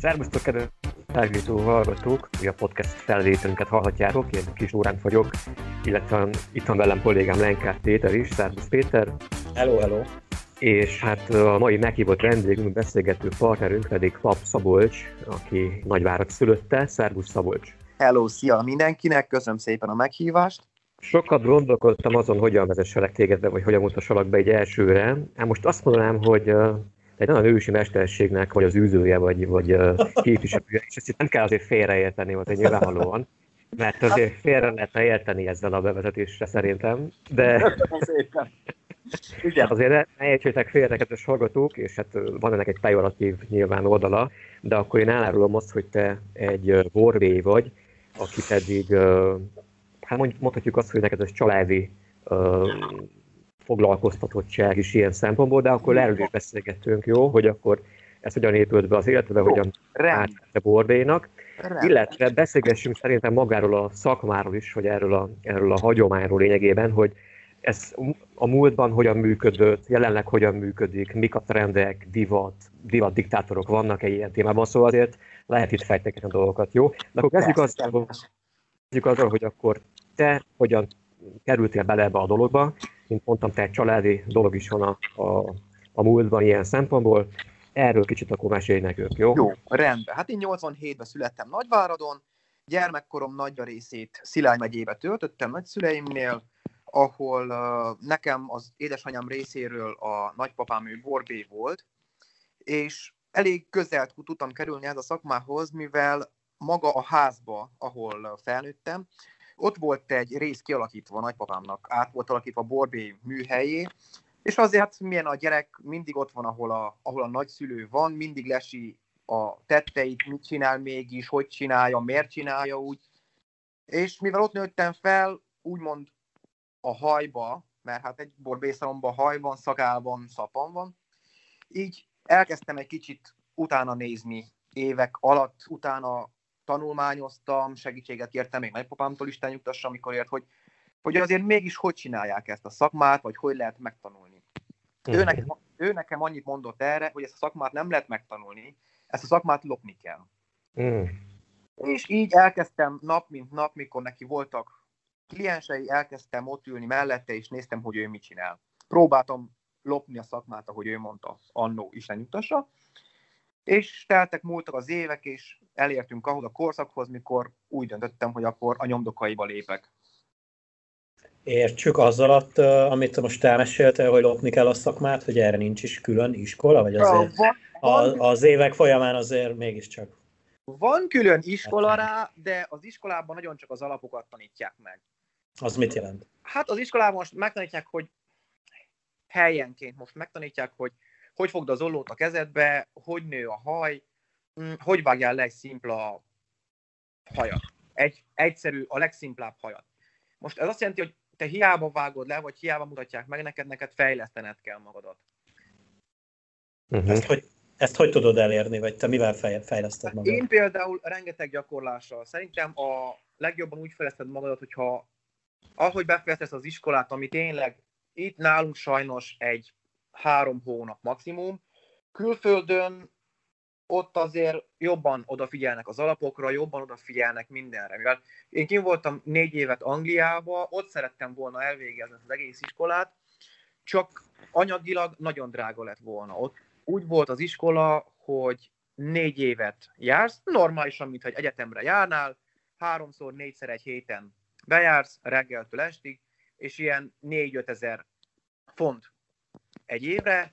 Szervusztok, kedves tágító hallgatók! A podcast felvételünket hallhatjátok, én Kis Órán vagyok, illetve itt van velem kollégám Lenkát Péter is. Szervusz Péter! Hello, hello! És hát a mai meghívott vendégünk, beszélgető partnerünk pedig Pap Szabolcs, aki nagyvárat szülötte. Szervusz Szabolcs! Hello, szia mindenkinek, köszönöm szépen a meghívást! Sokat gondolkodtam azon, hogyan vezesselek téged be, vagy hogyan mutassalak be egy elsőre. Hát most azt mondanám, hogy egy nagyon ősi mesterségnek, vagy az űzője, vagy, vagy képviselője, és ezt nem kell azért félreérteni, vagy nyilvánvalóan, mert azért félre lehetne érteni ezzel a bevezetésre szerintem, de Igen. azért ne értsétek félre, kedves hallgatók, és hát van ennek egy pejoratív nyilván oldala, de akkor én elárulom azt, hogy te egy borvé vagy, aki pedig, hát mondhatjuk azt, hogy neked ez családi foglalkoztatottság is ilyen szempontból, de akkor erről is beszélgettünk, jó, hogy akkor ez hogyan épült be az életbe, hogyan a bordénak. Illetve beszélgessünk szerintem magáról a szakmáról is, hogy erről a, erről a hagyományról lényegében, hogy ez a múltban hogyan működött, jelenleg hogyan működik, mik a trendek, divat, divat diktátorok vannak-e ilyen témában, szóval azért lehet itt fejteni a dolgokat, jó? De akkor kezdjük azzal, kezdjük azzal, hogy akkor te hogyan kerültél bele ebbe a dologba, mint mondtam, tehát családi dolog is van a, a, a múltban ilyen szempontból. Erről kicsit akkor mesélj nekünk, jó? Jó, rendben. Hát én 87-ben születtem Nagyváradon, gyermekkorom nagy részét Szilágy megyébe töltöttem nagyszüleimnél, ahol uh, nekem az édesanyám részéről a nagypapám ő borbé volt, és elég közel tudtam kerülni ez a szakmához, mivel maga a házba, ahol felnőttem, ott volt egy rész kialakítva nagypapámnak, át volt alakítva Borbé műhelyé, és azért milyen a gyerek mindig ott van, ahol a, ahol a nagyszülő van, mindig lesi a tetteit, mit csinál mégis, hogy csinálja, miért csinálja úgy. És mivel ott nőttem fel, úgymond a hajba, mert hát egy borbészalomban haj van, szakál van, szapan van, így elkezdtem egy kicsit utána nézni évek alatt, utána tanulmányoztam, segítséget kértem még nagypapámtól is nyugtassa, amikor ért, hogy, hogy azért mégis hogy csinálják ezt a szakmát, vagy hogy lehet megtanulni. Ő, nekem, ő nekem annyit mondott erre, hogy ezt a szakmát nem lehet megtanulni, ezt a szakmát lopni kell. Mm. És így elkezdtem nap mint nap, mikor neki voltak kliensei, elkezdtem ott ülni mellette, és néztem, hogy ő mit csinál. Próbáltam lopni a szakmát, ahogy ő mondta, annó Isten nyugtassa. És teltek, múltak az évek, és elértünk ahhoz a korszakhoz, mikor úgy döntöttem, hogy akkor a nyomdokaiba lépek. Értsük az alatt, amit most elmeséltél, hogy lopni kell a szakmát, hogy erre nincs is külön iskola, vagy azért van, az évek folyamán azért mégiscsak? Van külön iskola rá, de az iskolában nagyon csak az alapokat tanítják meg. Az mit jelent? Hát az iskolában most megtanítják, hogy helyenként most megtanítják, hogy hogy fogd az ollót a kezedbe, hogy nő a haj, mm, hogy vágjál le egy szimpla hajat. Egy egyszerű, a legszimplább hajat. Most ez azt jelenti, hogy te hiába vágod le, vagy hiába mutatják meg neked, neked fejlesztened kell magadat. Uh-huh. Ezt, hogy, ezt hogy tudod elérni, vagy te mivel fejleszted magad? Én például rengeteg gyakorlással. Szerintem a legjobban úgy fejleszted magadat, hogyha ahogy befejezted az iskolát, ami tényleg itt nálunk sajnos egy három hónap maximum. Külföldön ott azért jobban odafigyelnek az alapokra, jobban odafigyelnek mindenre. Mivel én kim voltam négy évet Angliába, ott szerettem volna elvégezni az egész iskolát, csak anyagilag nagyon drága lett volna. Ott úgy volt az iskola, hogy négy évet jársz, normálisan, mintha egy egyetemre járnál, háromszor, négyszer egy héten bejársz reggeltől estig, és ilyen 4-5 ezer font egy évre,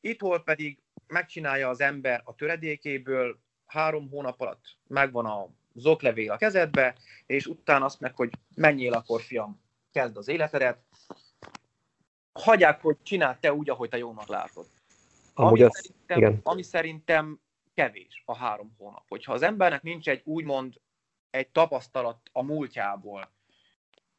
itt pedig megcsinálja az ember a töredékéből, három hónap alatt megvan a zoklevél a kezedbe, és utána azt meg, hogy menjél akkor, fiam, kezd az életedet. Hagyják, hogy csináld te úgy, ahogy te jónak látod. Ami, az, szerintem, igen. ami szerintem kevés a három hónap. Hogyha az embernek nincs egy úgymond egy tapasztalat a múltjából,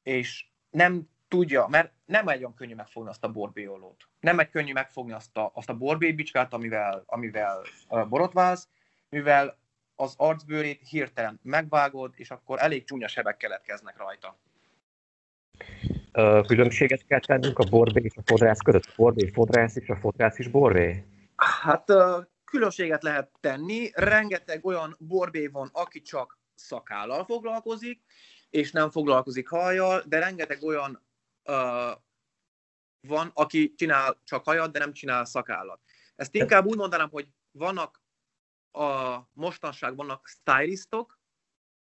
és nem tudja, mert nem egy olyan könnyű megfogni azt a borbéolót. Nem egy könnyű megfogni azt a, azt a borbébicskát, amivel, amivel borotválsz, mivel az arcbőrét hirtelen megvágod, és akkor elég csúnya sebek keletkeznek rajta. Uh, különbséget kell tennünk a borbé és a fodrász között? A borbé fodrász és a fodrász is borbé? Hát különbséget lehet tenni, rengeteg olyan borbé van, aki csak szakállal foglalkozik, és nem foglalkozik hajjal, de rengeteg olyan uh, van, aki csinál csak hajat, de nem csinál szakállat. Ezt inkább úgy mondanám, hogy vannak a mostanság vannak stylistok,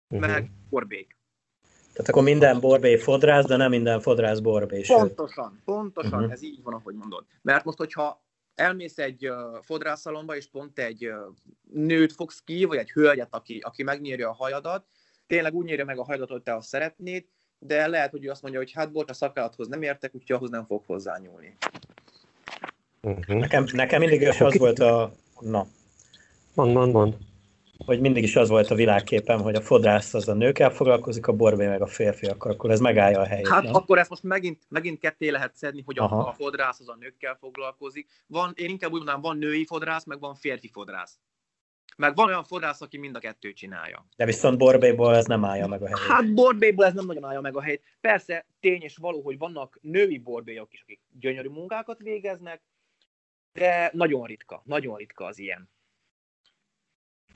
uh-huh. meg borbék. Tehát akkor minden borbé fodrász, de nem minden fodrász borbé. Pontosan, pontosan, uh-huh. ez így van, ahogy mondod. Mert most, hogyha elmész egy uh, fodrászalomba, és pont egy uh, nőt fogsz ki, vagy egy hölgyet, aki, aki megnyírja a hajadat, tényleg úgy nyírja meg a hajadat, hogy te azt szeretnéd, de lehet, hogy ő azt mondja, hogy hát bocs, a szakállathoz nem értek, úgyhogy ahhoz nem fog hozzányúlni. Uh-huh. Nekem, nekem mindig is az volt a... Na. Mond, mond, mond. Hogy mindig is az volt a világképem, hogy a fodrász az a nőkkel foglalkozik, a borbé meg a férfiakkal, akkor ez megállja a helyét. Hát nem? akkor ezt most megint, megint ketté lehet szedni, hogy a, a fodrász az a nőkkel foglalkozik. Van, én inkább úgy mondanám, van női fodrász, meg van férfi fodrász. Meg van olyan fodrász, aki mind a kettőt csinálja. De viszont borbéból ez nem állja meg a helyét. Hát borbéból ez nem nagyon állja meg a helyét. Persze tény és való, hogy vannak női borbélyok is, akik gyönyörű munkákat végeznek, de nagyon ritka, nagyon ritka az ilyen.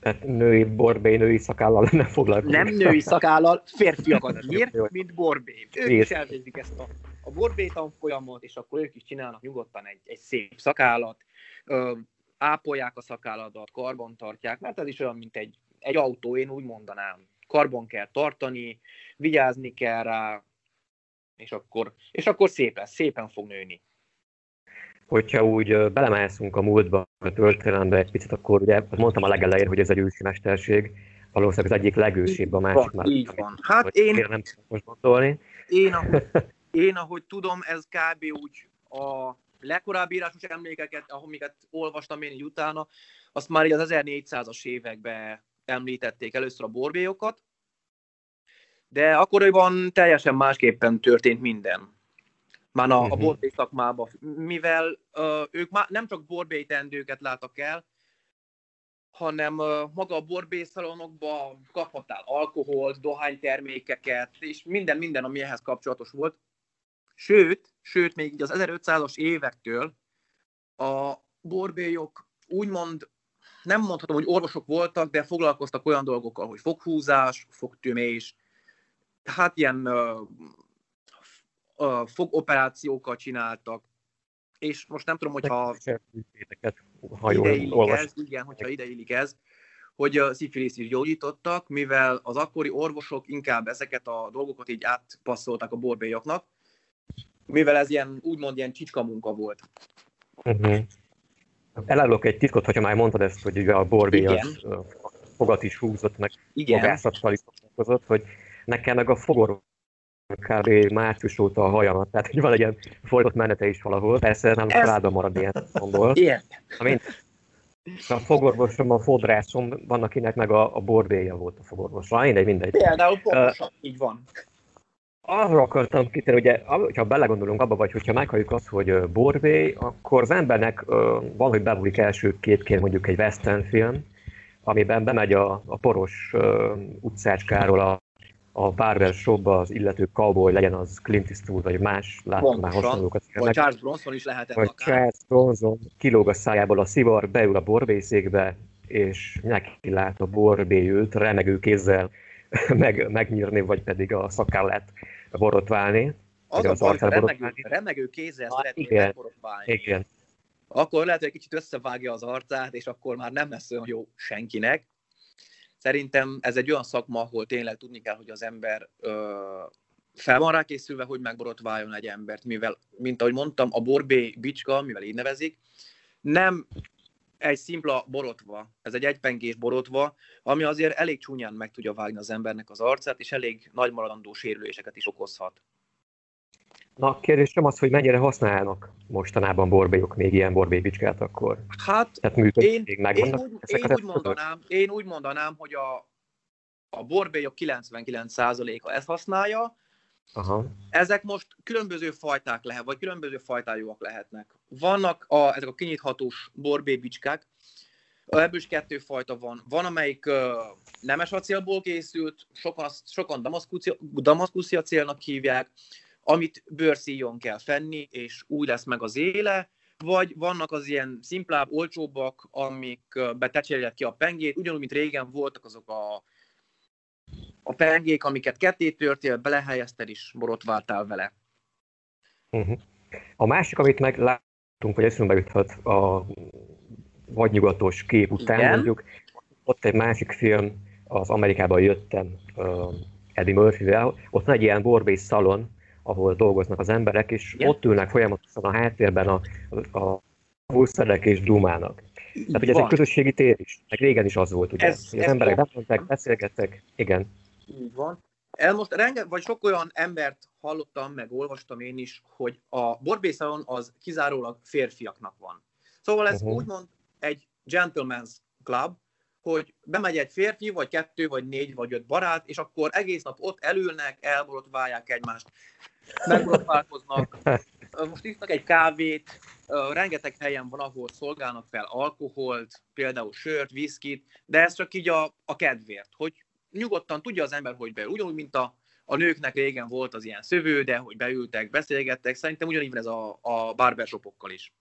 Tehát női borbé, női szakállal nem foglalkozik. Nem női szakállal, férfiakat ír, mint borbé. Ők is elvégzik ezt a, a borbé tanfolyamot, és akkor ők is csinálnak nyugodtan egy, egy szép szakállat, ö, ápolják a szakálladat, karban tartják, mert ez is olyan, mint egy, egy autó, én úgy mondanám. Karbon kell tartani, vigyázni kell rá, és akkor, és akkor szép lesz, szépen fog nőni hogyha úgy belemászunk a múltba, a történelembe egy picit, akkor ugye mondtam a legelején, hogy ez egy ősi mesterség, valószínűleg az egyik legősibb, a másik már. Így van. Hát én, nem most gondolni. Én ahogy, én, ahogy tudom, ez kb. úgy a legkorábbi írásos emlékeket, amiket olvastam én így utána, azt már így az 1400-as években említették először a borbélyokat, de akkoriban teljesen másképpen történt minden már a, uh-huh. a mhm. borbély szakmába, mivel uh, ők már nem csak borbély tendőket láttak el, hanem uh, maga a borbészalonokba kaphattál alkoholt, dohánytermékeket, és minden, minden, ami ehhez kapcsolatos volt. Sőt, sőt, még így az 1500-as évektől a borbélyok úgymond, nem mondhatom, hogy orvosok voltak, de foglalkoztak olyan dolgokkal, hogy foghúzás, fogtömés, hát ilyen uh, fogoperációkat csináltak, és most nem tudom, hogyha ideillik ez, igen, hogyha ideillik ez, hogy a szifiliszt is gyógyítottak, mivel az akkori orvosok inkább ezeket a dolgokat így átpasszoltak a borbélyoknak, mivel ez ilyen, úgymond ilyen csicska munka volt. Uh-huh. Elárulok egy titkot, hogyha már mondtad ezt, hogy ugye a borbély az fogat is húzott, meg fogászattal is foglalkozott, hogy nekem meg a fogor kb. március óta a hajamat, tehát hogy van egy ilyen folytott menete is valahol, persze nem Ez... családban marad ilyen szempontból. Ilyen. A fogorvosom, a fodrászom, van akinek meg a, a borbéja volt a fogorvos. Mindegy, mindegy. Például pontosan, uh, így van. Arra akartam kitérni, ugye, ha belegondolunk abba, vagy hogyha meghalljuk azt, hogy borbé, akkor az embernek uh, valahogy bebúlik első két mondjuk egy western film, amiben bemegy a, a poros utcácskáról a a Barber shopba az illető cowboy legyen az Clint Eastwood, vagy más, láttam már hasonlókat. Vagy Charles Bronson is lehetett Vagy akár. Charles Bronson kilóg a szájából a szivar, beül a borbészékbe, és neki lát a borbélyült, remegő kézzel meg, megnyírni, vagy pedig a szakállát borotválni. Az, az a baj, remegő, remegő kézzel ah, igen, Igen. Akkor lehet, hogy egy kicsit összevágja az arcát, és akkor már nem lesz olyan jó senkinek. Szerintem ez egy olyan szakma, ahol tényleg tudni kell, hogy az ember ö, fel van rá készülve, hogy megborotváljon egy embert, mivel, mint ahogy mondtam, a borbé bicska, mivel így nevezik, nem egy szimpla borotva, ez egy egypengés borotva, ami azért elég csúnyán meg tudja vágni az embernek az arcát, és elég nagy maradandó sérüléseket is okozhat. Na, kérdésem az, hogy mennyire használnak mostanában borbélyok még ilyen borbélybicskát akkor? Hát, Tehát én, én, úgy, én, úgy mondanám, én úgy mondanám, hogy a, a borbélyok 99%-a ezt használja, Aha. Ezek most különböző fajták lehet, vagy különböző fajtájúak lehetnek. Vannak a, ezek a kinyithatós borbélybicskák, ebből is kettő fajta van. Van, amelyik uh, nemes acélból készült, sokan, sokan damaszkuszi acélnak hívják, amit bőrszíjon kell fenni, és úgy lesz meg az éle, vagy vannak az ilyen szimplább, olcsóbbak, amik betecseréled ki a pengét, ugyanúgy, mint régen voltak azok a, a pengék, amiket ketté törtél, belehelyezted és borotváltál vele. Uh-huh. A másik, amit megláttunk, vagy eszünkbe juthat a vadnyugatos kép után, Igen. mondjuk, ott egy másik film, az Amerikában jöttem uh, Eddie murphy ott van egy ilyen borbész szalon, ahol dolgoznak az emberek, és Igen. ott ülnek folyamatosan a háttérben a, a, a húszerek és dumának. Tehát ugye ez egy közösségi tér is, meg régen is az volt, ugye. Ez, az ez emberek bemondták, beszélgettek, igen. Így van. El most renge, vagy sok olyan embert hallottam, meg olvastam én is, hogy a borbészalon az kizárólag férfiaknak van. Szóval ez uh-huh. úgymond egy gentleman's club, hogy bemegy egy férfi, vagy kettő, vagy négy, vagy öt barát, és akkor egész nap ott elülnek, elborotválják egymást, megborotválkoznak, most isznak egy kávét, rengeteg helyen van, ahol szolgálnak fel alkoholt, például sört, viszkit, de ez csak így a, a kedvért, hogy nyugodtan tudja az ember, hogy beül. Ugyanúgy, mint a, a nőknek régen volt az ilyen szövő, de hogy beültek, beszélgettek, szerintem ugyanígy van ez a, a barbershopokkal is.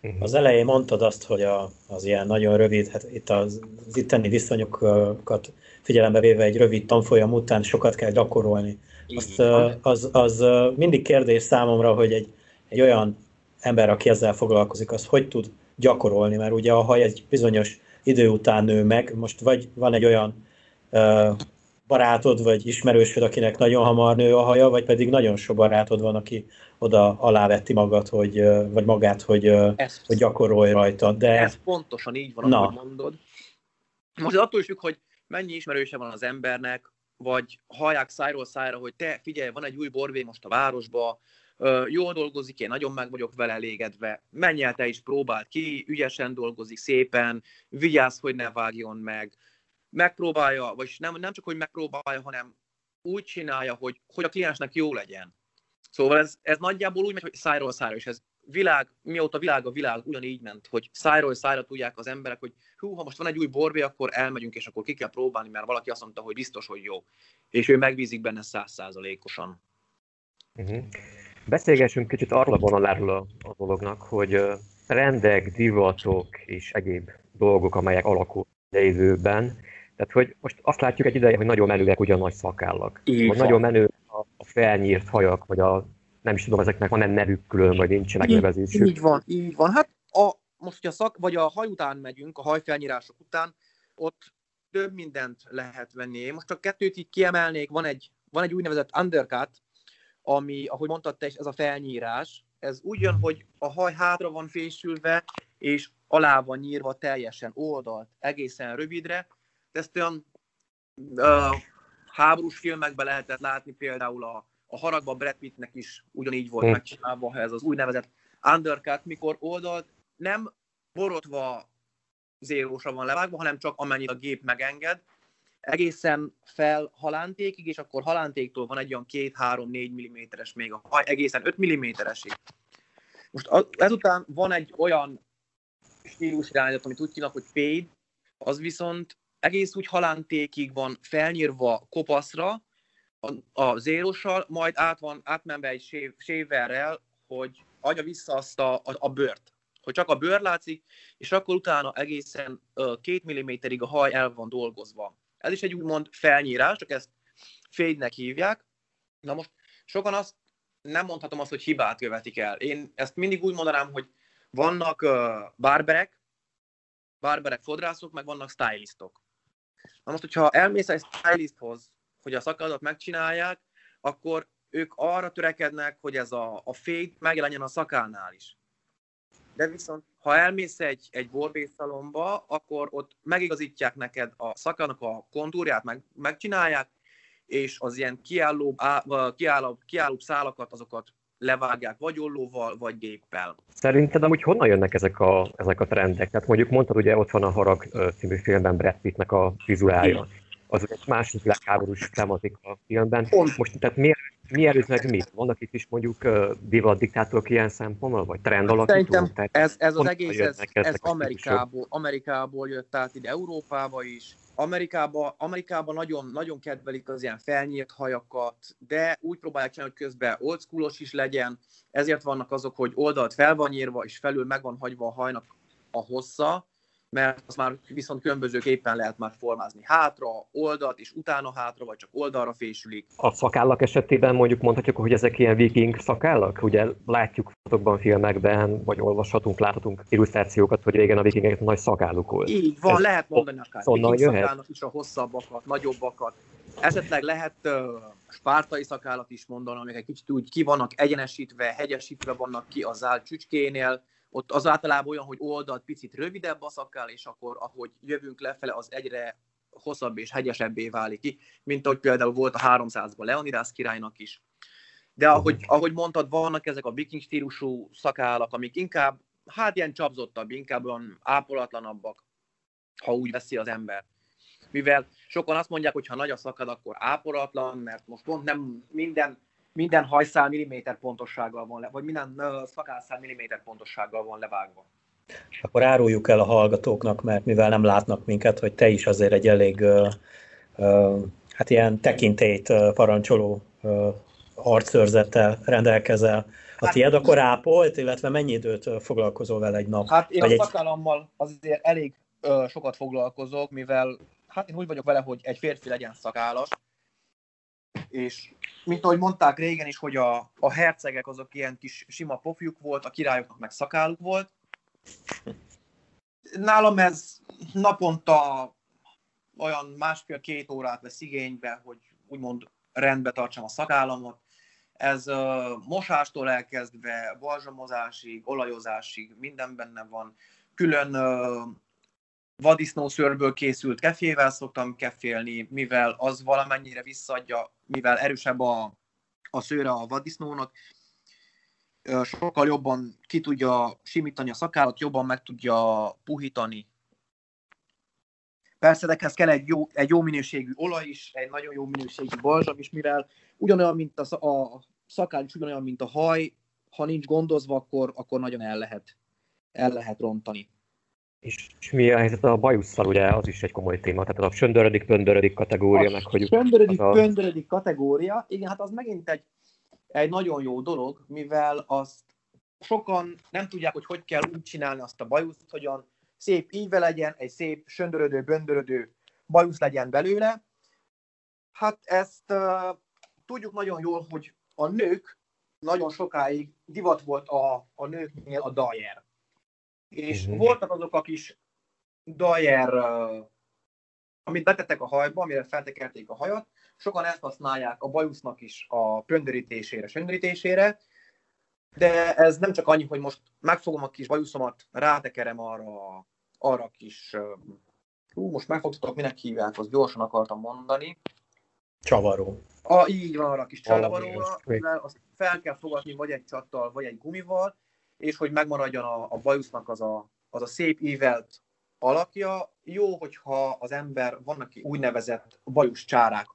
Mhm. Az elején mondtad azt, hogy a, az ilyen nagyon rövid, hát itt az, az itteni viszonyokat figyelembe véve egy rövid tanfolyam után sokat kell gyakorolni. Azt, az, az mindig kérdés számomra, hogy egy, egy olyan ember, aki ezzel foglalkozik, az hogy tud gyakorolni, mert ugye a haj egy bizonyos idő után nő meg, most vagy van egy olyan barátod, vagy ismerősöd, akinek nagyon hamar nő a haja, vagy pedig nagyon sok barátod van, aki oda alávetti magad, hogy, vagy magát, hogy, ez, hogy gyakorolj rajta. De... Ez pontosan így van, Na. ahogy mondod. Most attól is függ, hogy mennyi ismerőse van az embernek, vagy hallják szájról szájra, hogy te figyelj, van egy új borvé most a városba, jól dolgozik, én nagyon meg vagyok vele elégedve, menj el te is, próbáld ki, ügyesen dolgozik, szépen, vigyázz, hogy ne vágjon meg, megpróbálja, vagy nem, nem csak, hogy megpróbálja, hanem úgy csinálja, hogy, hogy a kliensnek jó legyen. Szóval ez, ez nagyjából úgy megy, hogy szájról szájra, és ez világ, mióta világ a világ ugyanígy ment, hogy szájról szájra tudják az emberek, hogy hú, ha most van egy új borbé, akkor elmegyünk, és akkor ki kell próbálni, mert valaki azt mondta, hogy biztos, hogy jó. És ő megbízik benne százszázalékosan. Uh-huh. Beszélgessünk kicsit arra vonaláról a, a dolognak, hogy rendek, divatok és egyéb dolgok, amelyek alakulnak időben, tehát, hogy most azt látjuk egy ideje, hogy nagyon menőek ugyan nagy szakállak. Vagy nagyon menő a, a felnyírt hajak, vagy a nem is tudom, ezeknek van-e nevük külön, vagy nincs megnevezésük. Így van, így van. Hát a, most, hogy a szak, vagy a haj után megyünk, a hajfelnyírások után, ott több mindent lehet venni. Én most csak kettőt így kiemelnék, van egy, van egy úgynevezett undercut, ami, ahogy mondtad te is, ez a felnyírás. Ez úgy jön, hogy a haj hátra van fésülve, és alá van nyírva teljesen oldalt, egészen rövidre, ezt olyan uh, háborús filmekben lehetett látni, például a, a haragban Brad Pittnek is ugyanígy volt hmm. megcsinálva, ez az úgynevezett undercut, mikor oldalt nem borotva zérósra van levágva, hanem csak amennyit a gép megenged, egészen fel halántékig, és akkor halántéktól van egy olyan 2-3-4 mm-es még a haj, egészen 5 mm-esig. Most ezután van egy olyan stílusirányzat, amit úgy hívnak, hogy fade, az viszont egész úgy halántékig van felnyírva kopaszra, a, a zérossal, majd át van, átmenve egy séverrel, hogy adja vissza azt a, a, a bőrt. Hogy csak a bőr látszik, és akkor utána egészen uh, két milliméterig a haj el van dolgozva. Ez is egy úgymond felnyírás, csak ezt fade hívják. Na most sokan azt nem mondhatom azt, hogy hibát követik el. Én ezt mindig úgy mondanám, hogy vannak uh, barberek, barberek fodrászok, meg vannak stylistok. Na most, hogyha elmész egy stylisthoz, hogy a szakadot megcsinálják, akkor ők arra törekednek, hogy ez a, a fade megjelenjen a szakánál is. De viszont, ha elmész egy, egy borbészalomba, akkor ott megigazítják neked a szakának a kontúrját, meg, megcsinálják, és az ilyen kiálló, á, kiálló, kiálló szálakat, azokat levágják vagy ollóval, vagy géppel. Szerinted amúgy honnan jönnek ezek a, ezek a trendek? Tehát mondjuk mondtad, ugye ott van a Harag című filmben Brad Pittnek a frizurája. az egy második világháborús tematika a filmben. Pont. Most tehát miért, mi előtt meg mit? Vannak itt is mondjuk uh, divat diktátorok ilyen szempontból, vagy trend alakító? Szerintem ez, ez az egész, ez, ez Amerikából, Amerikából jött át ide Európába is. Amerikában, Amerikában nagyon, nagyon kedvelik az ilyen felnyílt hajakat, de úgy próbálják csinálni, hogy közben oldschoolos is legyen, ezért vannak azok, hogy oldalt fel van nyírva, és felül meg van hagyva a hajnak a hossza, mert azt már viszont különbözőképpen lehet már formázni. Hátra, oldalt, és utána hátra, vagy csak oldalra fésülik. A szakállak esetében mondjuk mondhatjuk, hogy ezek ilyen viking szakállak? Ugye látjuk fotokban, filmekben, vagy olvashatunk, láthatunk illusztrációkat, hogy régen a vikingek nagy szakálluk volt. Így van, Ez lehet mondani akár viking szakálnak is a hosszabbakat, nagyobbakat. Esetleg lehet uh, spártai szakállat is mondani, amik egy kicsit úgy ki vannak egyenesítve, hegyesítve vannak ki az áll csücskénél, ott az általában olyan, hogy oldalt picit rövidebb a szakál, és akkor ahogy jövünk lefele, az egyre hosszabb és hegyesebbé válik ki, mint ahogy például volt a 300-ban Leonidas királynak is. De ahogy, ahogy mondtad, vannak ezek a viking stílusú szakállak, amik inkább, hát ilyen csapzottabb, inkább olyan ápolatlanabbak, ha úgy veszi az ember. Mivel sokan azt mondják, hogy ha nagy a szakad, akkor ápolatlan, mert most pont nem minden minden hajszál milliméter pontossággal van le, vagy minden szakálszál milliméter pontossággal van levágva. Akkor áruljuk el a hallgatóknak, mert mivel nem látnak minket, hogy te is azért egy elég uh, uh, hát ilyen tekintélyt uh, parancsoló arcőrzettel rendelkezel. A hát, tiéd akkor ápolt, illetve mennyi időt foglalkozol vele egy nap? Hát én a szakállammal azért elég uh, sokat foglalkozok, mivel hát én úgy vagyok vele, hogy egy férfi legyen szakállas, és mint ahogy mondták régen is, hogy a, a hercegek azok ilyen kis sima pofjuk volt, a királyoknak meg szakáluk volt. Nálam ez naponta olyan másfél-két órát vesz igénybe, hogy úgymond rendbe tartsam a szakállamot. Ez uh, mosástól elkezdve balzsamozásig, olajozásig minden benne van. Külön uh, vadisznószőrből készült kefével szoktam kefélni, mivel az valamennyire visszadja, mivel erősebb a, a szőre a vadisznónak, sokkal jobban ki tudja simítani a szakállat, jobban meg tudja puhítani. Persze, de kell egy jó, egy jó minőségű olaj is, egy nagyon jó minőségű balzsam is, mivel ugyanolyan, mint a, a szakál is ugyanolyan, mint a haj, ha nincs gondozva, akkor, akkor nagyon el lehet, el lehet rontani. És, mi a helyzet a bajusszal, ugye az is egy komoly téma, tehát a söndörödik, pöndörödik kategória, a meg hogy... Söndörödik, a... pöndörödik kategória, igen, hát az megint egy, egy nagyon jó dolog, mivel azt sokan nem tudják, hogy hogy kell úgy csinálni azt a bajuszt, hogyan szép íve legyen, egy szép söndörödő, böndörödő bajusz legyen belőle. Hát ezt uh, tudjuk nagyon jól, hogy a nők nagyon sokáig divat volt a, a nőknél a dajer. És uh-huh. voltak azok a kis dajer, uh, amit betettek a hajba, amire feltekerték a hajat, sokan ezt használják a bajusznak is a pöndörítésére, söndörítésére, de ez nem csak annyi, hogy most megfogom a kis bajuszomat, rátekerem arra, arra a kis, uh, most megfogtatok, minek hívják, azt gyorsan akartam mondani. Csavaró. A, így van, arra a kis csavaróra, azt fel kell fogadni vagy egy csattal, vagy egy gumival, és hogy megmaradjon a, a bajusznak az a, az a szép ívelt alakja. Jó, hogyha az ember, vannak úgynevezett bajusz csárák,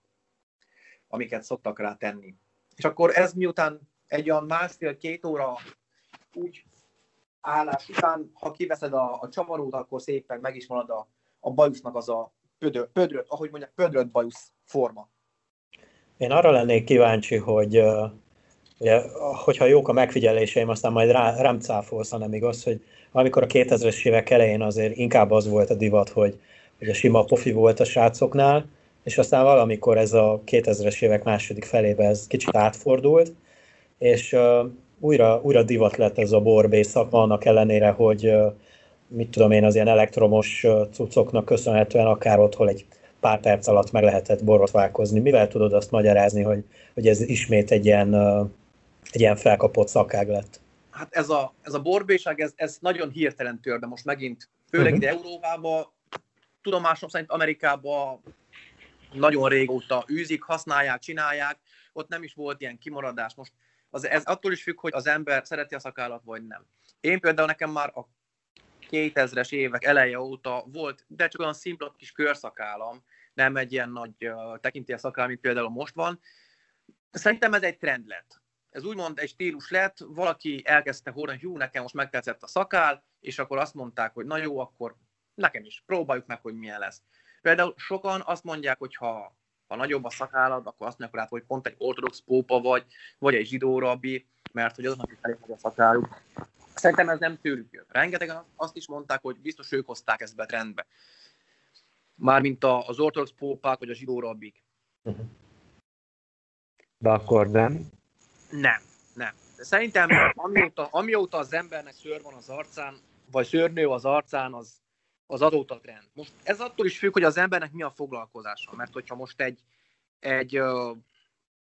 amiket szoktak rá tenni. És akkor ez miután egy olyan másfél-két óra úgy állás után, ha kiveszed a, a csavarót, akkor szépen meg is marad a, a bajusznak az a pödö, pödröt, ahogy mondják, pödröt bajusz forma. Én arra lennék kíváncsi, hogy Ugye, hogyha jók a megfigyeléseim, aztán majd rá, rám cáfolsz, hanem igaz, hogy amikor a 2000-es évek elején azért inkább az volt a divat, hogy, hogy a sima pofi volt a srácoknál, és aztán valamikor ez a 2000-es évek második felébe ez kicsit átfordult, és uh, újra, újra divat lett ez a borbész szakma, annak ellenére, hogy uh, mit tudom én, az ilyen elektromos uh, cuccoknak köszönhetően akár otthon egy pár perc alatt meg lehetett borotválkozni. Mivel tudod azt magyarázni, hogy, hogy ez ismét egy ilyen uh, egy ilyen felkapott szakág lett. Hát ez a, ez a borbéság, ez, ez nagyon hirtelen tör, de most megint, főleg uh-huh. ide Európába, tudomásom szerint Amerikába nagyon régóta űzik, használják, csinálják, ott nem is volt ilyen kimaradás. Most az, ez attól is függ, hogy az ember szereti a szakállat, vagy nem. Én például nekem már a 2000-es évek eleje óta volt, de csak olyan szimpla kis körszakállam, nem egy ilyen nagy uh, tekintélyes szakál, mint például most van. Szerintem ez egy trend lett. Ez úgymond egy stílus lett, valaki elkezdte hordani, hogy jó, nekem most megtetszett a szakál, és akkor azt mondták, hogy na jó, akkor nekem is, próbáljuk meg, hogy milyen lesz. Például sokan azt mondják, hogy ha, ha nagyobb a szakállad, akkor azt mondják, hogy pont egy ortodox pópa vagy, vagy egy zsidó rabbi, mert hogy azoknak is elég a szakáljuk. Szerintem ez nem tőlük jön. Rengetegen azt is mondták, hogy biztos ők hozták ezt be trendbe. Mármint az ortodox pópák, vagy a zsidó rabbik. De akkor nem? Nem, nem. De szerintem amióta, amióta az embernek szőr van az arcán, vagy szőrnő az arcán, az, az azóta trend. Most ez attól is függ, hogy az embernek mi a foglalkozása, mert hogyha most egy, egy uh,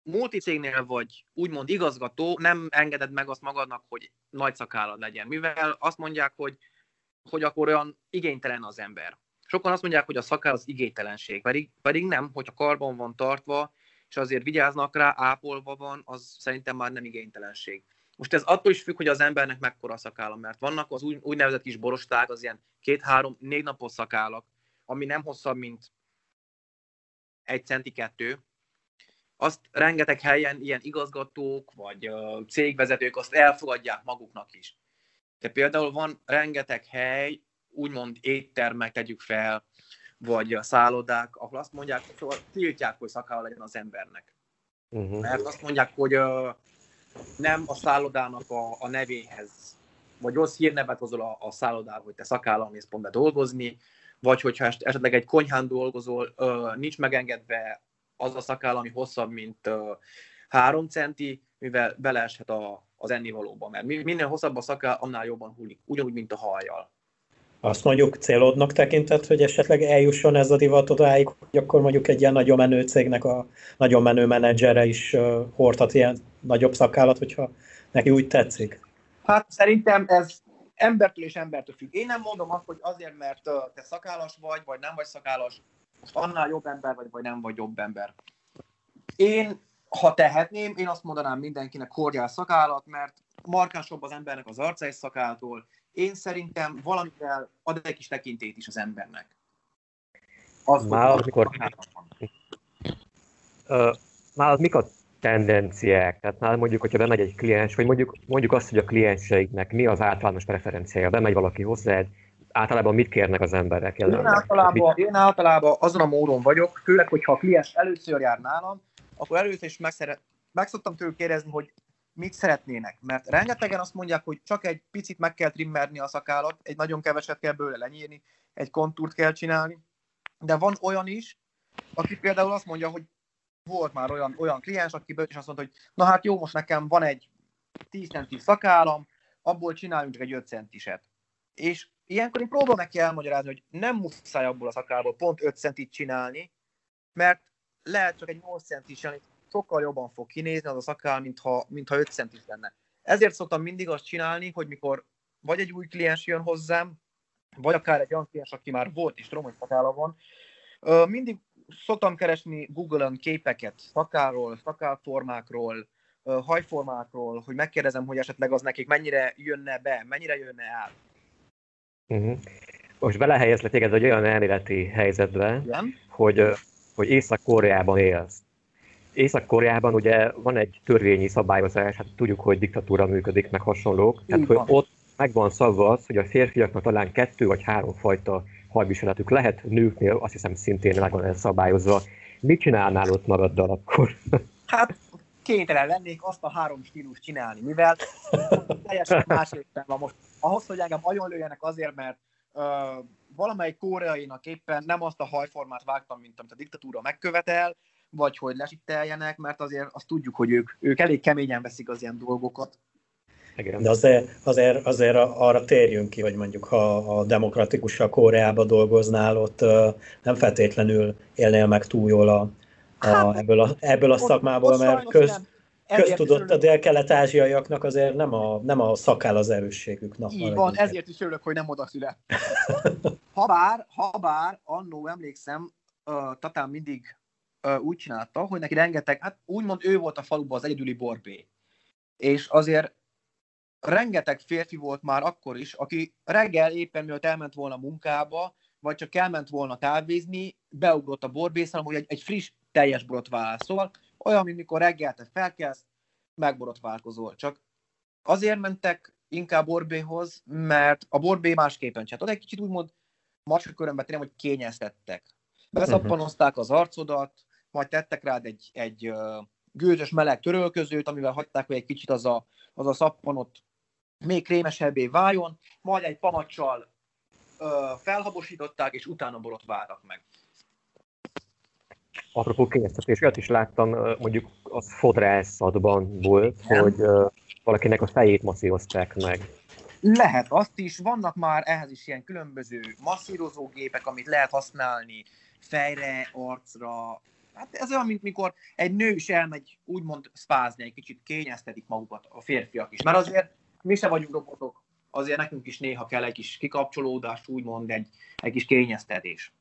multicégnél vagy úgymond igazgató, nem engeded meg azt magadnak, hogy nagy szakállad legyen, mivel azt mondják, hogy, hogy akkor olyan igénytelen az ember. Sokan azt mondják, hogy a szakáll az igénytelenség, pedig, pedig nem, hogyha karban van tartva, és azért vigyáznak rá, ápolva van, az szerintem már nem igénytelenség. Most ez attól is függ, hogy az embernek mekkora szakála, mert vannak az úgy, úgynevezett kis borosták, az ilyen két-három, négy napos szakálak, ami nem hosszabb, mint egy centi kettő. Azt rengeteg helyen ilyen igazgatók vagy cégvezetők azt elfogadják maguknak is. De például van rengeteg hely, úgymond éttermek, tegyük fel, vagy a szállodák, ahol azt mondják, hogy tiltják, hogy szakála legyen az embernek. Uh-huh. Mert azt mondják, hogy uh, nem a szállodának a, a nevéhez, vagy rossz hírnevet hozol a, a szállodába, hogy te szakállal mész pont dolgozni, vagy hogyha esetleg egy konyhán dolgozol, uh, nincs megengedve az a szakáll, ami hosszabb, mint uh, három centi, mivel beleeshet a, az ennivalóba, mert minél hosszabb a szakáll, annál jobban hullik, ugyanúgy, mint a hajjal. Azt mondjuk célodnak tekintett, hogy esetleg eljusson ez a divat odáig, hogy akkor mondjuk egy ilyen nagyon menő cégnek a nagyon menő menedzsere is hordhat ilyen nagyobb szakállat, hogyha neki úgy tetszik? Hát szerintem ez embertől és embertől függ. Én nem mondom azt, hogy azért, mert te szakállas vagy, vagy nem vagy szakállas, most annál jobb ember vagy, vagy nem vagy jobb ember. Én, ha tehetném, én azt mondanám mindenkinek hordjál szakállat, mert markánsabb az embernek az arca és szakáltól, én szerintem valamivel ad egy kis tekintét is az embernek. Az, már már az mik a tendenciák? Tehát már mondjuk, hogyha bemegy egy kliens, vagy mondjuk, mondjuk azt, hogy a klienseiknek mi az általános preferenciája, bemegy valaki hozzád, általában mit kérnek az emberek? Én általában, én általában azon a módon vagyok, főleg, hogyha a kliens először jár nálam, akkor először is megszeret, meg szoktam tőlük kérdezni, hogy mit szeretnének. Mert rengetegen azt mondják, hogy csak egy picit meg kell trimmerni a szakállat, egy nagyon keveset kell bőle lenyírni, egy kontúrt kell csinálni. De van olyan is, aki például azt mondja, hogy volt már olyan, olyan kliens, aki bőt, és azt mondta, hogy na hát jó, most nekem van egy 10 centi szakállam, abból csináljunk csak egy 5 centiset. És ilyenkor én próbálom neki elmagyarázni, hogy nem muszáj abból a szakálból pont 5 centit csinálni, mert lehet csak egy 8 centis, sokkal jobban fog kinézni az a szakál, mintha, mintha 5 centis lenne. Ezért szoktam mindig azt csinálni, hogy mikor vagy egy új kliens jön hozzám, vagy akár egy olyan kliens, aki már volt és tudom, szakála van, mindig szoktam keresni Google-on képeket szakáról, szakálformákról, hajformákról, hogy megkérdezem, hogy esetleg az nekik mennyire jönne be, mennyire jönne el. Uh-huh. Most belehelyezlek téged egy olyan elméleti helyzetbe, Igen? hogy, hogy Észak-Koreában élsz. Észak-Koreában ugye van egy törvényi szabályozás, hát tudjuk, hogy diktatúra működik, meg hasonlók. Tehát, hogy ott meg van szabva az, hogy a férfiaknak talán kettő vagy három fajta hajviseletük lehet, nőknél azt hiszem szintén meg van ez szabályozva. Mit csinálnál ott magaddal akkor? Hát kénytelen lennék azt a három stílus csinálni, mivel teljesen más van most. Ahhoz, hogy engem lőjenek azért, mert uh, valamelyik koreainak éppen nem azt a hajformát vágtam, mint amit a diktatúra megkövetel, vagy hogy lesitteljenek, mert azért azt tudjuk, hogy ők, ők elég keményen veszik az ilyen dolgokat. De azért, azért, azért arra térjünk ki, hogy mondjuk ha a demokratikusabb Koreába dolgoznál, ott nem feltétlenül élnél meg túl jól a, a, hát, ebből, a, ebből a szakmából, mert köz, köztudott a dél-kelet-ázsiaiaknak azért nem a, nem a szakál az erősségük. Na, Így van, ezért is örülök, hogy nem oda szület. habár, habár, annó emlékszem, uh, Tatán mindig úgy csinálta, hogy neki rengeteg, hát úgymond ő volt a faluban az egyedüli borbé. És azért rengeteg férfi volt már akkor is, aki reggel éppen mielőtt elment volna munkába, vagy csak elment volna kávézni, beugrott a borbészal, hogy egy, egy friss, teljes borotválás. Szóval olyan, mint mikor reggel te felkelsz, megborotválkozol. Csak azért mentek inkább borbéhoz, mert a borbé másképpen csinált. Egy kicsit úgymond macska körömbe tényleg, hogy kényeztettek. Beszappanozták az arcodat, majd tettek rád egy, egy gőzös meleg törölközőt, amivel hagyták, hogy egy kicsit az a, az a szappanot még krémesebbé váljon, majd egy pamacsal ö, felhabosították, és utána borotváltak meg. Apropó kényeztetés, olyat is láttam, mondjuk az fodrászatban volt, Igen. hogy valakinek a fejét masszírozták meg. Lehet, azt is. Vannak már ehhez is ilyen különböző masszírozógépek, amit lehet használni fejre, arcra. Hát ez olyan, mint mikor egy nő is elmegy úgymond spázni, egy kicsit kényeztetik magukat a férfiak is. Mert azért mi se vagyunk robotok, azért nekünk is néha kell egy kis kikapcsolódás, úgymond egy, egy kis kényeztetés.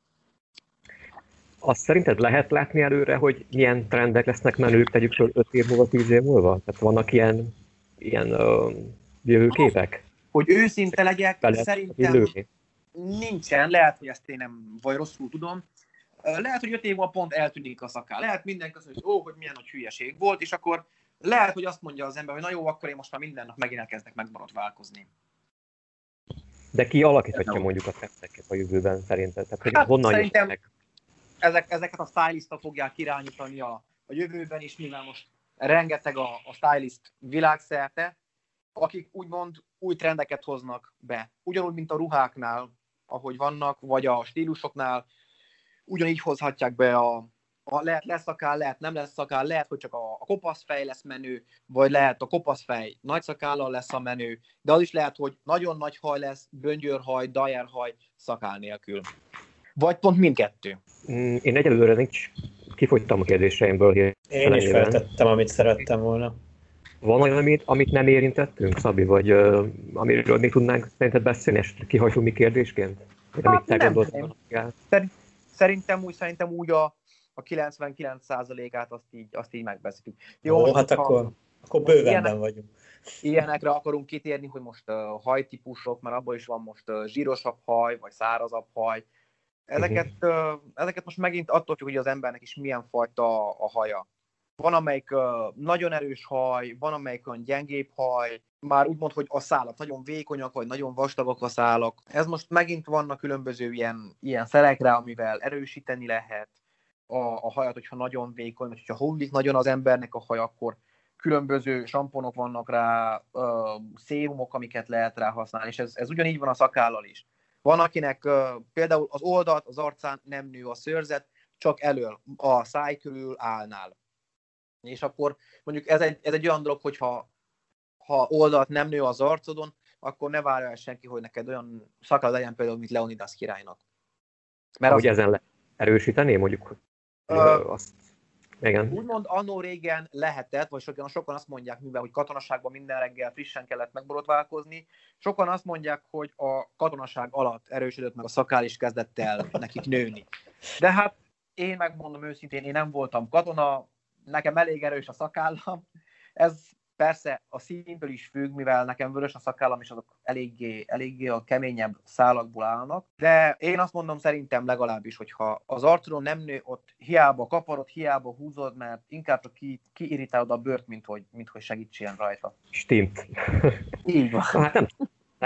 Azt szerinted lehet látni előre, hogy milyen trendek lesznek menők, tegyük föl 5 év múlva, 10 év múlva? Tehát vannak ilyen, ilyen uh, jövőképek? Hogy őszinte legyek, Bele, szerintem illőni. nincsen, lehet, hogy ezt én nem, vagy rosszul tudom, lehet, hogy 5 év múlva pont eltűnik a szaká. Lehet mindenki azt mondja, hogy ó, hogy milyen nagy hülyeség volt, és akkor lehet, hogy azt mondja az ember, hogy na jó, akkor én most már minden nap megint elkezdek megmaradt De ki alakíthatja mondjuk a trendeket a jövőben szerinted? Tehát, hogy hát, honnan szerintem ezek, ezeket a stylistok fogják irányítani a, a jövőben is, mivel most rengeteg a, a stylist világszerte, akik úgymond új trendeket hoznak be. Ugyanúgy, mint a ruháknál, ahogy vannak, vagy a stílusoknál, ugyanígy hozhatják be a, a lehet lesz szakál, lehet nem lesz szakál, lehet, hogy csak a, a kopaszfej lesz menő, vagy lehet a kopaszfej nagy szakállal lesz a menő, de az is lehet, hogy nagyon nagy haj lesz, böngyörhaj, dajerhaj, szakál nélkül. Vagy pont mindkettő. Mm, én egyelőre nincs, kifogytam a kérdéseimből. Én is feltettem, amit szerettem volna. Van olyan, amit, amit nem érintettünk, Szabi, vagy uh, amiről mi tudnánk szerinted beszélni, és kihagyunk mi kérdésként? Hát amit te gondoltál? Szerintem úgy, szerintem úgy a, a 99%-át azt így, azt így megbeszéltük. Jó, Ó, hát akkor, akkor bővenben ilyenek, vagyunk. Ilyenekre akarunk kitérni, hogy most uh, hajtípusok, mert abból is van most uh, zsírosabb haj, vagy szárazabb haj. Ezeket, uh, ezeket most megint attól függ, hogy az embernek is milyen fajta a haja. Van, amelyik uh, nagyon erős haj, van, amelyik olyan gyengébb haj, már úgy mond, hogy a szálak nagyon vékonyak, vagy nagyon vastagok a szálak. Ez most megint vannak különböző ilyen, ilyen szerekre, amivel erősíteni lehet a, a hajat, hogyha nagyon vékony, vagy hogyha hullik nagyon az embernek a haj, akkor különböző samponok vannak rá, uh, szérumok, amiket lehet rá használni, és ez, ez ugyanígy van a szakállal is. Van, akinek uh, például az oldalt, az arcán nem nő a szőrzet, csak elől, a száj körül állnál. És akkor mondjuk ez egy, ez egy olyan dolog, hogyha ha oldalt nem nő az arcodon, akkor ne várja el senki, hogy neked olyan szakad legyen például, mint Leonidas királynak. Mert hogy az... ezen le erősíteni, mondjuk Uh, azt, igen. Úgymond annó régen lehetett, vagy sokan, sokan azt mondják, mivel hogy katonaságban minden reggel frissen kellett megborotválkozni, sokan azt mondják, hogy a katonaság alatt erősödött meg a szakál, és kezdett el nekik nőni. De hát én megmondom őszintén, én nem voltam katona, nekem elég erős a szakállam, ez Persze a színből is függ, mivel nekem vörös a szakállam, és azok eléggé, eléggé a keményebb szálakból állnak. De én azt mondom szerintem legalábbis, hogyha az arcodon nem nő, ott hiába kaparod, hiába húzod, mert inkább csak ki, kiirítálod a bőrt, mint hogy, mint hogy segítsen rajta. Stimmt. Így van. Hát nem,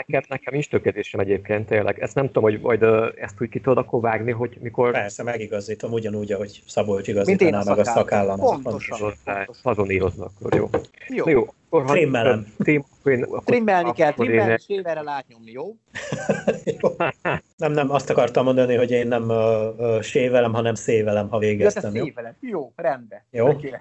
Nekem, nekem is tökéletesen egyébként tényleg. Ezt nem tudom, hogy majd ezt úgy ki tudod akkor vágni, hogy mikor... Persze, megigazítom, ugyanúgy, ahogy Szabolcs igazítaná meg a szakállamat. Pontosan. Azon íroznak, jó. Jó. jó akkor Trimmelem. Trim, Trimmelni kell, trimmelni, és séverrel átnyomni, jó? jó? Nem, nem, azt akartam mondani, hogy én nem uh, uh, sévelem, hanem szévelem, ha végeztem. Ja, jó? jó, rendben. Jó? Okay.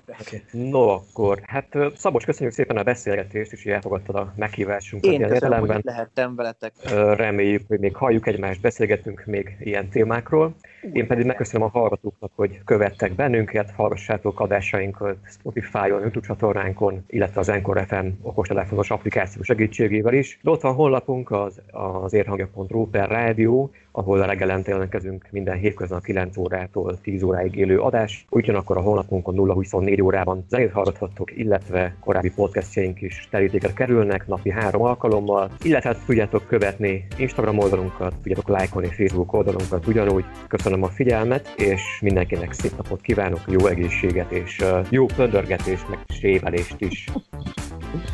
No, akkor, hát Szabos, köszönjük szépen a beszélgetést, és hogy elfogadtad a meghívásunkat. Én köszönöm, hogy lehettem veletek. Reméljük, hogy még halljuk egymást, beszélgetünk még ilyen témákról. Én pedig megköszönöm a hallgatóknak, hogy követtek bennünket, hallgassátok adásainkat Spotify-on, YouTube csatornánkon, illetve az Encore Anchor FM okostelefonos applikáció segítségével is. De ott van honlapunk az, az érhangja.ru per rádió, ahol reggelente jelentkezünk minden hétköznap 9 órától 10 óráig élő adás. Ugyanakkor a honlapunkon 0-24 órában zenét hallgathattok, illetve korábbi podcastjaink is terítéket kerülnek napi három alkalommal, illetve tudjátok követni Instagram oldalunkat, tudjátok lájkolni Facebook oldalunkat ugyanúgy. Köszönöm a figyelmet, és mindenkinek szép napot kívánok, jó egészséget és jó pöndörgetést, meg sévelést is.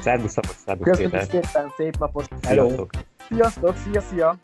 Szervusz, szervusz, Köszönöm szépen, szép napot! Hello! Sziasztok, szia, szia!